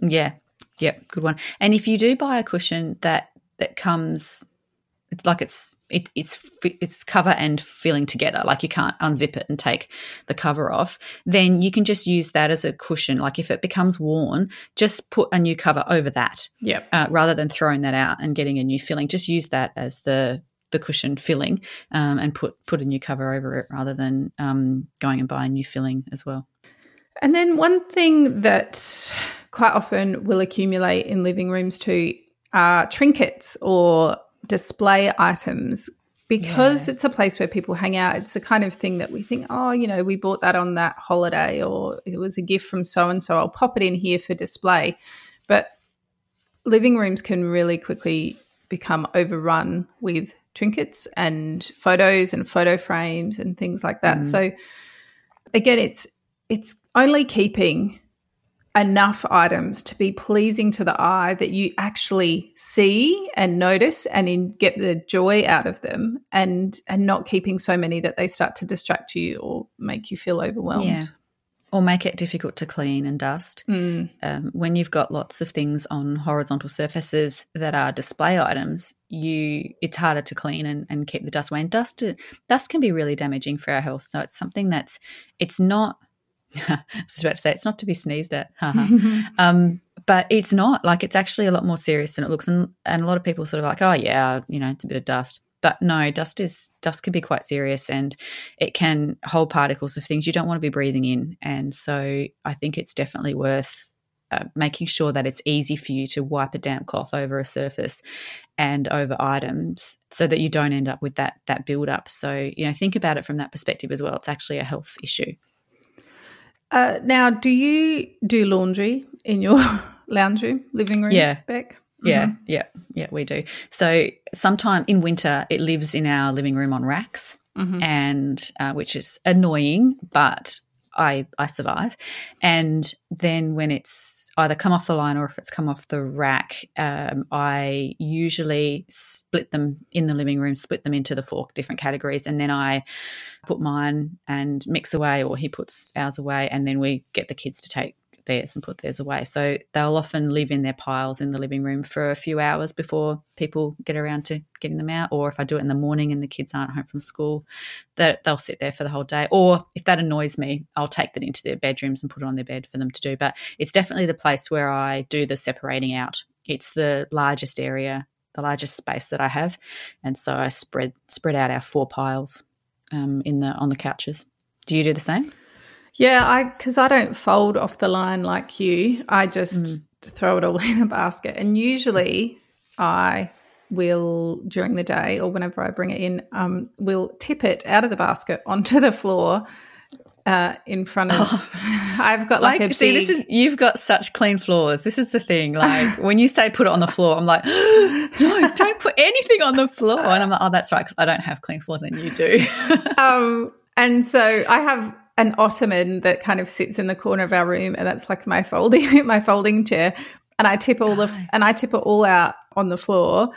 Yeah. Yep. Good one. And if you do buy a cushion that that comes it's like it's it, it's it's cover and filling together like you can't unzip it and take the cover off then you can just use that as a cushion like if it becomes worn just put a new cover over that Yep. uh, rather than throwing that out and getting a new filling just use that as the the cushion filling um, and put put a new cover over it rather than um, going and buying a new filling as well And then one thing that quite often will accumulate in living rooms too are trinkets or display items. Because Yeah. it's a place where people hang out, it's the kind of thing that we think, oh, you know, we bought that on that holiday or it was a gift from so and so. I'll pop it in here for display. But living rooms can really quickly become overrun with trinkets and photos and photo frames and things like that. Mm. So again, it's it's only keeping enough items to be pleasing to the eye that you actually see and notice and in, get the joy out of them and and not keeping so many that they start to distract you or make you feel overwhelmed. Yeah. or make it difficult to clean and dust Mm, um, when you've got lots of things on horizontal surfaces that are display items, you it's harder to clean and, and keep the dust away. And dust dust can be really damaging for our health. So it's something that's it's not. *laughs* I was about to say it's not to be sneezed at, *laughs* um, but it's not like it's actually a lot more serious than it looks. And and a lot of people sort of like, oh yeah, you know, it's a bit of dust. But no, dust is dust can be quite serious, and it can hold particles of things you don't want to be breathing in. And so I think it's definitely worth uh, making sure that it's easy for you to wipe a damp cloth over a surface and over items so that you don't end up with that that build up so you know think about it from that perspective as well it's actually a health issue uh, now do you do laundry in your *laughs* lounge room living room Yeah. Beck? Yeah, Mhm. yeah, yeah, we do. So sometime in winter, it lives in our living room on racks, Mhm. and uh, which is annoying, but I I survive. And then when it's either come off the line or if it's come off the rack, um, I usually split them in the living room, split them into the four different categories, and then I put mine and mix away, or he puts ours away, and then we get the kids to take theirs and put theirs away. So they'll often live in their piles in the living room for a few hours before people get around to getting them out. Or if I do it in the morning and the kids aren't home from school, that they'll sit there for the whole day. Or if that annoys me, I'll take that into their bedrooms and put it on their bed for them to do. But it's definitely the place where I do the separating out. It's the largest area, the largest space that I have, and so I spread spread out our four piles um, in the on the couches. Do you do the same? Yeah, I because I don't fold off the line like you. I just Mm. throw it all *laughs* in a basket, and usually I will during the day or whenever I bring it in, um, will tip it out of the basket onto the floor uh, in front of. *laughs* I've got like, a see, big. this is you've got such clean floors. This is the thing. Like *laughs* when you say put it on the floor, I'm like, *gasps* no, don't put anything on the floor. And I'm like, oh, that's right, because I don't have clean floors and you do. um, and so I have an ottoman that kind of sits in the corner of our room, and that's like my folding *laughs* my folding chair. And I tip all the and I tip it all out on the floor.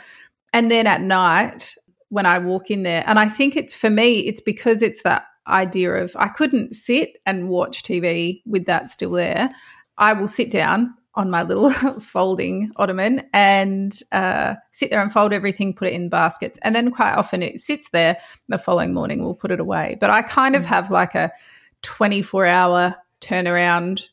And then at night, when I walk in there, and I think it's for me, it's because it's that idea of I couldn't sit and watch TV with that still there. I will sit down on my little *laughs* folding ottoman and uh, sit there and fold everything, put it in baskets. And then quite often it sits there. The following morning we'll put it away. But I kind of Mm. have like a 24 hour turnaround.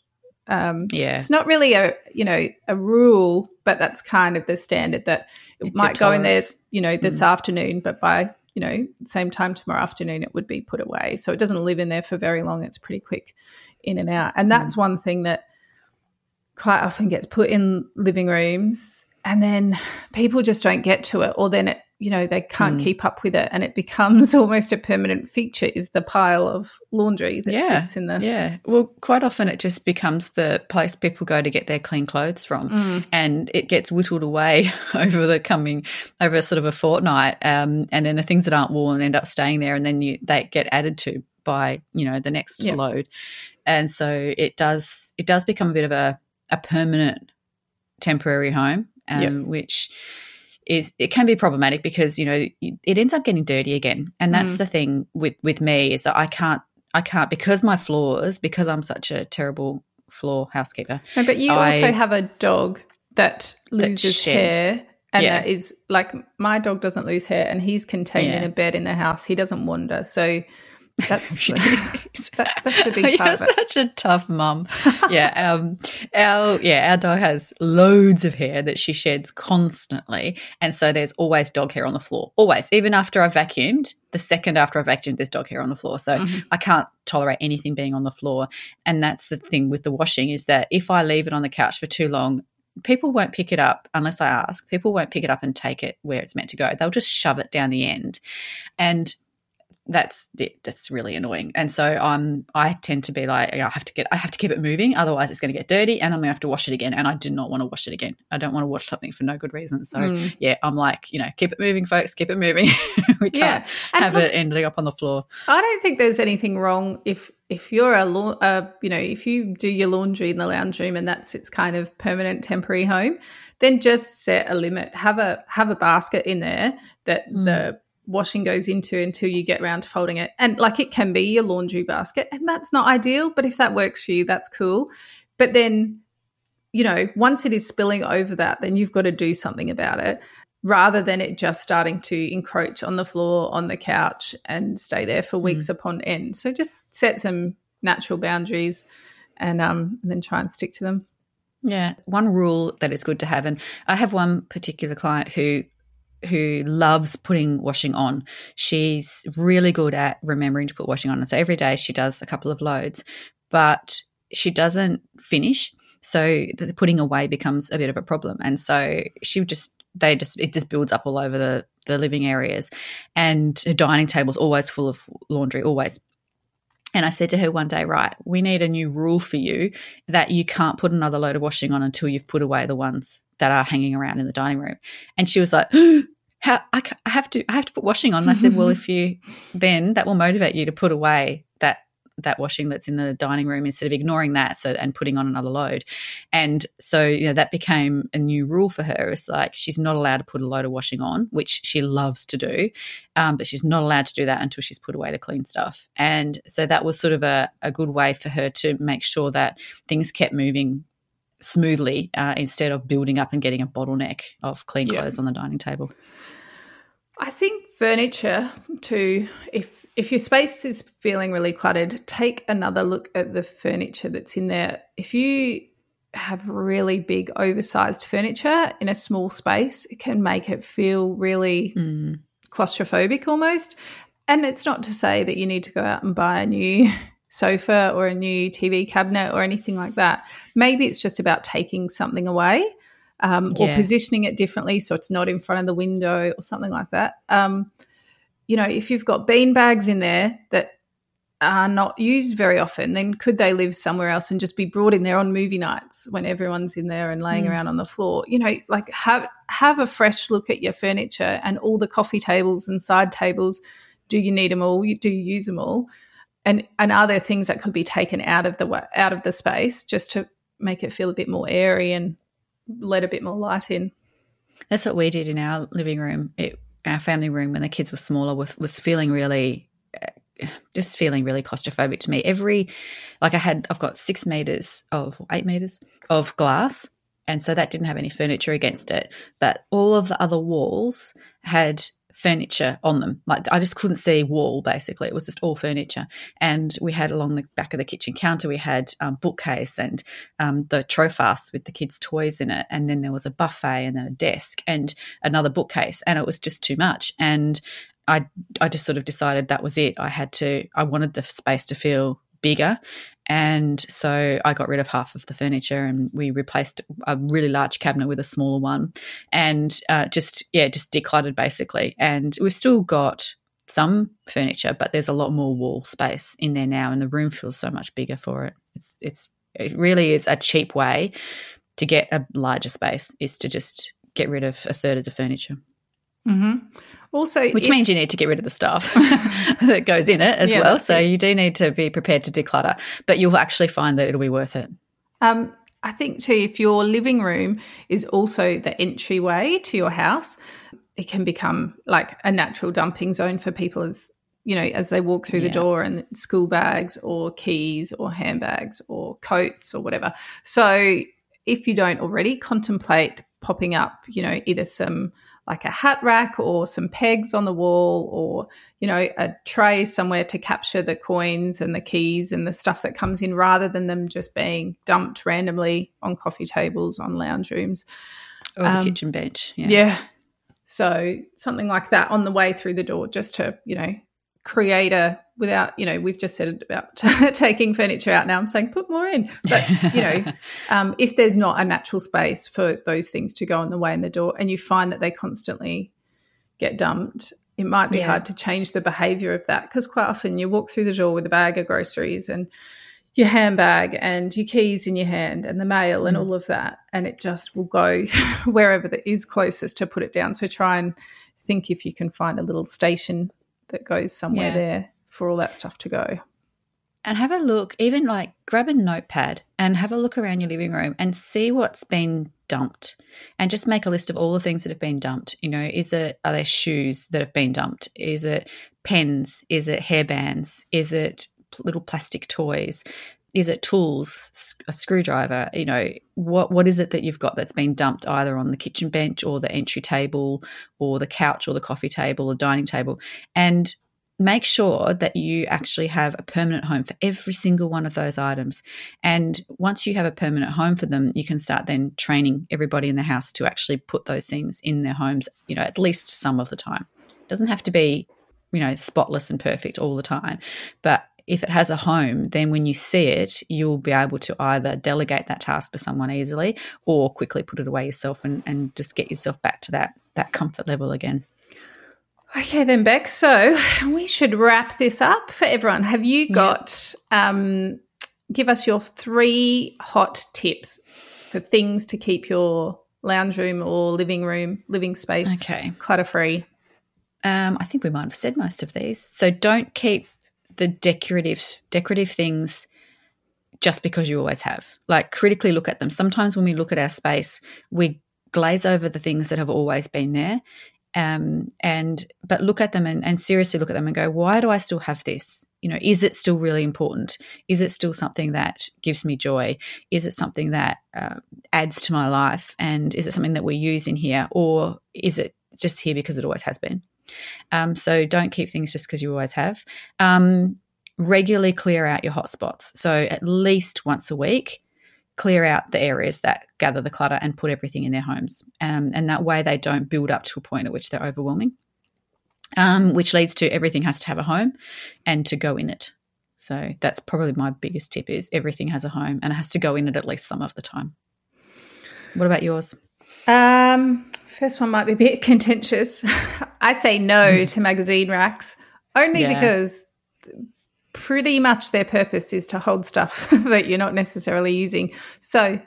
Um, yeah. it's not really a you know a rule, but that's kind of the standard that it It's might go in there, you know, this Mm. afternoon, but by you know same time tomorrow afternoon it would be put away. So it doesn't live in there for very long. It's pretty quick in and out, and that's one thing that quite often gets put in living rooms, and then people just don't get to it, or then it you know they can't Mm. keep up with it, and it becomes *laughs* almost a permanent feature. Is the pile of laundry that Yeah, sits in the Yeah. Well, quite often it just becomes the place people go to get their clean clothes from. Mm. and it gets whittled away *laughs* over the coming over sort of a fortnight um, and then the things that aren't worn end up staying there and then you they get added to by you know the next Yeah. load and so it does it does become a bit of a, a permanent temporary home um, Yep. which is it can be problematic because you know it ends up getting dirty again and that's Mm. the thing with with me is that i can't i can't because my floors because i'm such a terrible floor housekeeper No, but you I- also have a dog that loses sheds. hair. And Yeah. that is like my dog doesn't lose hair and he's contained in a bed in the house. He doesn't wander. So that's *laughs* that- *laughs* that's a big *laughs* You're of it. such a tough mum. yeah, um, our yeah, our dog has loads of hair that she sheds constantly, and so there's always dog hair on the floor. Always, even after I vacuumed. The second after I vacuumed, there's dog hair on the floor. So Mhm. I can't tolerate anything being on the floor. And that's the thing with the washing is that if I leave it on the couch for too long, people won't pick it up unless I ask. People won't pick it up and take it where it's meant to go. They'll just shove it down the end. And that's that's really annoying. And so I'm I tend to be like I have to get I have to keep it moving otherwise it's going to get dirty and I'm going to have to wash it again and I do not want to wash it again. I don't want to wash something for no good reason. So Mm. yeah, I'm like, you know, keep it moving folks, keep it moving. *laughs* we can't And have look, it ending up on the floor. I don't think there's anything wrong if if you're a la- uh, you know if you do your laundry in the lounge room and that's its kind of permanent temporary home, then just set a limit. Have a have a basket in there that Mm. the washing goes into until you get around to folding it. And like it can be your laundry basket, and that's not ideal, but if that works for you, that's cool. But then you know, once it is spilling over that, then you've got to do something about it rather than it just starting to encroach on the floor, on the couch, and stay there for weeks upon end. So just set some natural boundaries and, um, and then try and stick to them. Yeah, one rule that is good to have, and I have one particular client who who loves putting washing on. She's really good at remembering to put washing on, and so every day she does a couple of loads, but she doesn't finish. So the putting away becomes a bit of a problem. And so she just they just it just builds up all over the the living areas, and the dining table's always full of laundry, always. And I said to her one day, right, we need a new rule for you that you can't put another load of washing on until you've put away the ones that are hanging around in the dining room. And she was like, *gasps* How, I, I have to I have to put washing on. And I said, well, if you then that will motivate you to put away that that washing that's in the dining room instead of ignoring that so and putting on another load and so you know that became a new rule for her it's like she's not allowed to put a load of washing on which she loves to do um, but she's not allowed to do that until she's put away the clean stuff and so that was sort of a, a good way for her to make sure that things kept moving smoothly uh, instead of building up and getting a bottleneck of clean yeah. clothes on the dining table I think furniture too. If if your space is feeling really cluttered, take another look at the furniture that's in there. If you have really big, oversized furniture in a small space, it can make it feel really mm. claustrophobic almost. And it's not to say that you need to go out and buy a new sofa or a new TV cabinet or anything like that. Maybe it's just about taking something away um, yeah. or positioning it differently so it's not in front of the window or something like that. Um, you know, if you've got bean bags in there that are not used very often, then could they live somewhere else and just be brought in there on movie nights when everyone's in there and laying mm. around on the floor? You know, like have have a fresh look at your furniture and all the coffee tables and side tables. Do you need them all? Do you use them all? And and are there things that could be taken out of the out of the space just to make it feel a bit more airy and let a bit more light in. That's what we did in our living room. It, our family room when the kids were smaller was, was feeling really uh, just feeling really claustrophobic to me. Every like I had I've got 6 meters of 8 meters of glass and so that didn't have any furniture against it, but all of the other walls had furniture on them. Like I just couldn't see wall basically. It was just all furniture. And we had along the back of the kitchen counter, we had um, bookcase and um, the trofast with the kids' toys in it. And then there was a buffet and a desk and another bookcase. And it was just too much. And I, I just sort of decided that was it. I had to, I wanted the space to feel bigger and so I got rid of half of the furniture and we replaced a really large cabinet with a smaller one and uh, just, yeah, just decluttered basically. And we've still got some furniture, but there's a lot more wall space in there now and the room feels so much bigger for it. It's, it's, it really is a cheap way to get a larger space is to just get rid of a third of the furniture. Mm-hmm. Also, which if, means you need to get rid of the stuff *laughs* that goes in it as yeah, well. So it. you do need to be prepared to declutter, but you'll actually find that it'll be worth it. Um, I think too, if your living room is also the entryway to your house, it can become like a natural dumping zone for people as you know as they walk through yeah. the door and school bags or keys or handbags or coats or whatever. So if you don't already contemplate popping up, you know, either some like a hat rack or some pegs on the wall or you know a tray somewhere to capture the coins and the keys and the stuff that comes in rather than them just being dumped randomly on coffee tables on lounge rooms or the um, kitchen bench yeah. yeah so something like that on the way through the door just to you know create a without you know we've just said it about *laughs* taking furniture out now i'm saying put more in but you know *laughs* um, if there's not a natural space for those things to go on the way in the door and you find that they constantly get dumped it might be yeah. hard to change the behavior of that because quite often you walk through the door with a bag of groceries and your handbag and your keys in your hand and the mail and mm. all of that and it just will go *laughs* wherever that is closest to put it down so try and think if you can find a little station that goes somewhere yeah. there for all that stuff to go. And have a look, even like grab a notepad and have a look around your living room and see what's been dumped and just make a list of all the things that have been dumped. You know, is it, are there shoes that have been dumped? Is it pens? Is it hairbands? Is it little plastic toys? Is it tools, a screwdriver? You know, what what is it that you've got that's been dumped either on the kitchen bench or the entry table or the couch or the coffee table or dining table? And make sure that you actually have a permanent home for every single one of those items. And once you have a permanent home for them, you can start then training everybody in the house to actually put those things in their homes, you know, at least some of the time. It doesn't have to be, you know, spotless and perfect all the time, but if it has a home, then when you see it, you'll be able to either delegate that task to someone easily or quickly put it away yourself and, and just get yourself back to that that comfort level again. Okay, then, Beck. So *laughs* we should wrap this up for everyone. Have you got, um, give us your three hot tips for things to keep your lounge room or living room, living space Okay. clutter free? Um, I think we might have said most of these. So don't keep the decorative decorative things just because you always have. Like critically look at them. Sometimes when we look at our space, we glaze over the things that have always been there. Um, and but look at them and, and seriously look at them and go, why do I still have this? You know, is it still really important? Is it still something that gives me joy? Is it something that uh, adds to my life? And is it something that we use in here, or is it just here because it always has been? Um, so don't keep things just because you always have. Um, regularly clear out your hotspots. So at least once a week, clear out the areas that gather the clutter and put everything in their homes. Um, and that way they don't build up to a point at which they're overwhelming, um, which leads to everything has to have a home and to go in it. So that's probably my biggest tip is everything has a home and it has to go in it at least some of the time. What about yours? Um, first one might be a bit *laughs* contentious. I say no hmm. to magazine racks only Yeah. because pretty much their purpose is to hold stuff *laughs* that you're not necessarily using. So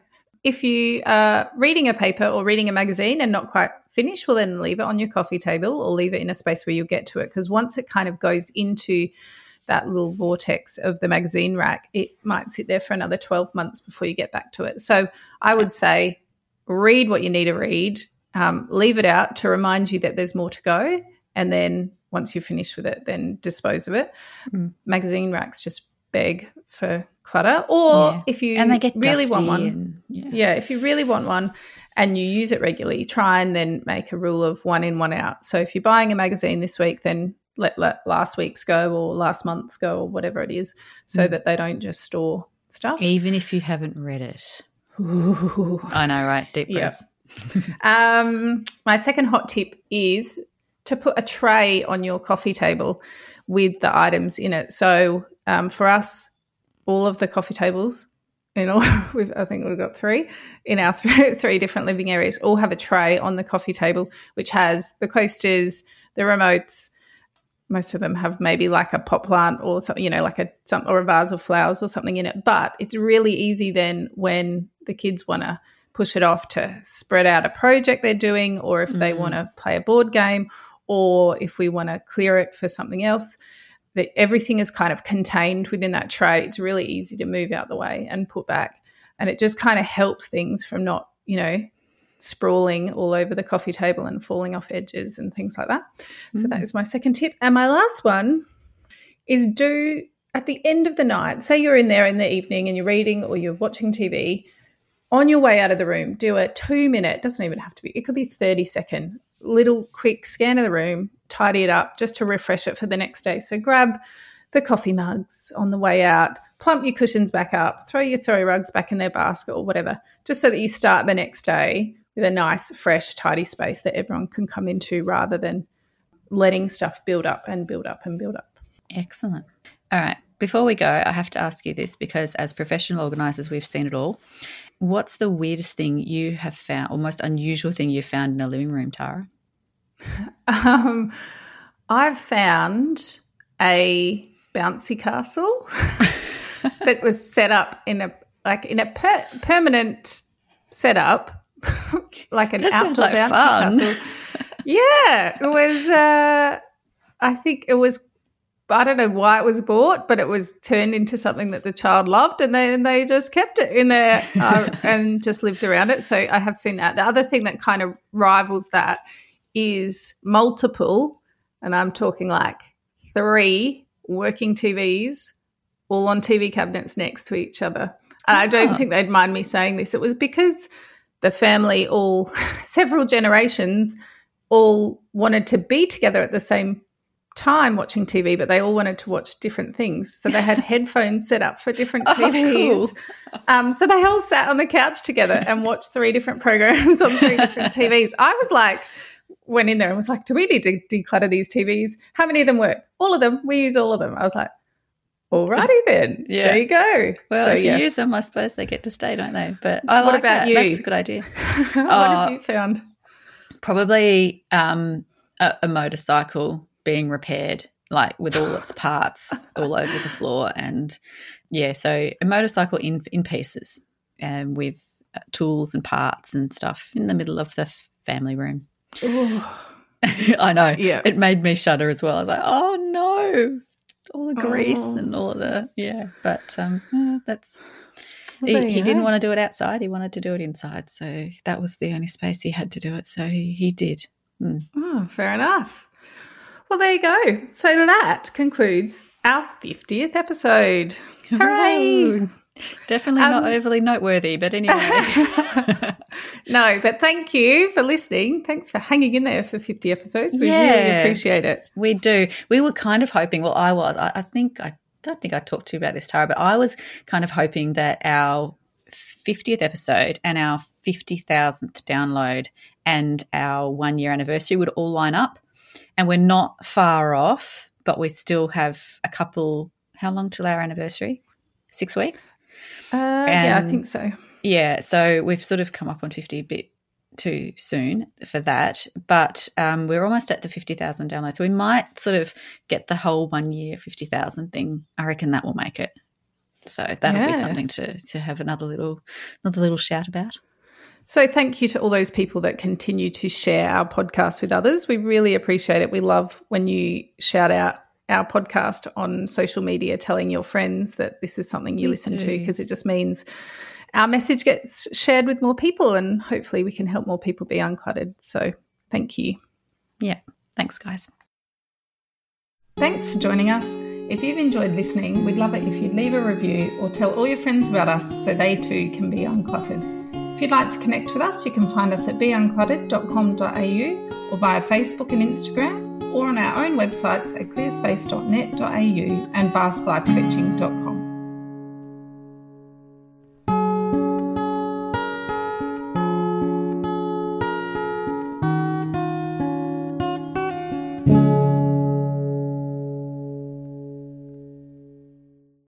if you are reading a paper or reading a magazine and not quite finished, well, then leave it on your coffee table or leave it in a space where you'll get to it. Because once it kind of goes into that little vortex of the magazine rack, it might sit there for another 12 months before you get back to it. So I would say read what you need to read, um, leave it out to remind you that there's more to go. And then once you're finished with it, then dispose of it. Mm. Magazine racks just beg for clutter. Or Yeah. if you And they get really want one, and- yeah. yeah, if you really want one and you use it regularly, try and then make a rule of one in, one out. So if you're buying a magazine this week, then let, let last week's go or last month's go or whatever it is so Mm. that they don't just store stuff. Even if you haven't read it. I know, right? Deep breath. *laughs* Um, my second hot tip is to put a tray on your coffee table with the items in it. So um, for us, all of the coffee tables, you *laughs* know, we've, I think we've got three in our *laughs* three, three different living areas, all have a tray on the coffee table, which has the coasters, the remotes. Most of them have maybe like a pot plant or something, you know, like a some or a vase of flowers or something in it. But it's really easy then when the kids want to push it off to spread out a project they're doing, or if they Mm. want to play a board game, or if we want to clear it for something else. That everything is kind of contained within that tray. It's really easy to move out the way and put back, and it just kind of helps things from not, you know, sprawling all over the coffee table and falling off edges and things like that. So that Mm. is my second tip. And my last one is do at the end of the night, say you're in there in the evening and you're reading or you're watching TV, on your way out of the room, do a two minute, doesn't even have to be, it could be 30 second little quick scan of the room, tidy it up just to refresh it for the next day. So grab the coffee mugs on the way out, plump your cushions back up, throw your throw rugs back in their basket or whatever, just so that you start the next day with a nice, fresh, tidy space that everyone can come into rather than letting stuff build up and build up and build up. Excellent. All right. Before we go, I have to ask you this because as professional organisers, we've seen it all. What's the weirdest thing you have found, or most unusual thing you've found in a living room, Tara? *laughs* Um, I've found a bouncy castle *laughs* that was set up in a like in a per- permanent setup, *laughs* like an That outdoor like bouncy fun. castle. Yeah, it was. Uh, I think it was. I don't know why it was bought, but it was turned into something that the child loved, and then they just kept it in there uh, *laughs* and just lived around it. So I have seen that. The other thing that kind of rivals that is multiple, and I'm talking like three working TVs all on TV cabinets next to each other. And I don't Oh. think they'd mind me saying this. It was because the family, all *laughs* several generations, all wanted to be together at the same time watching TV, but they all wanted to watch different things. So they had *laughs* headphones set up for different Oh, TVs. cool. Um, so they all sat on the couch together and watched three different programs on three different *laughs* TVs. I was like, went in there and was like, do we need to declutter these TVs? How many of them work? All of them. We use all of them. I was like, Alrighty *laughs* then. Yeah. There you go. Well, So, if yeah. you use them, I suppose they get to stay, don't they? But I What like about that. you? That's a good idea. what Uh, have you found? Probably um, a, a motorcycle being repaired, like with all its parts *laughs* all over the floor, and yeah, so a motorcycle in in pieces, and with uh, tools and parts and stuff in the middle of the family room. *laughs* I know. Yeah. It made me shudder as well. I was like, oh no, all the grease Oh. and all of the yeah. But um, yeah, that's he, he didn't want to do it outside. He wanted to do it inside. So that was the only space he had to do it. So he, he did. Oh, fair enough. Well, there you go. So that concludes our 50th episode. Hooray! Definitely not Um, overly noteworthy, but anyway. *laughs* no, but thank you for listening. Thanks for hanging in there for 50 episodes. We really appreciate it. we do. We were kind of hoping, well, I was, I, I think, I don't think I talked to you about this, Tara, but I was kind of hoping that our 50th episode and our 50,000th download and our one year anniversary would all line up. And we're not far off, but we still have a couple, how long till our anniversary? Six weeks? Uh, yeah, I think so. Yeah, so we've sort of come up on 50 a bit too soon for that, but um, we're almost at the 50,000 downloads. So we might sort of get the whole one year 50,000 thing. I reckon that will make it. So that'll be something to, to have another little another little shout about. So, thank you to all those people that continue to share our podcast with others. We really appreciate it. We love when you shout out our podcast on social media, telling your friends that this is something you We listen to, because it just means our message gets shared with more people and hopefully we can help more people be uncluttered. So, thank you. Yeah. Thanks, guys. Thanks for joining us. If you've enjoyed listening, we'd love it if you'd leave a review or tell all your friends about us so they too can be uncluttered. If you'd like to connect with us, you can find us at beuncluttered.com.au or via Facebook and Instagram or on our own websites at clearspace.net.au and basklifecoaching.com.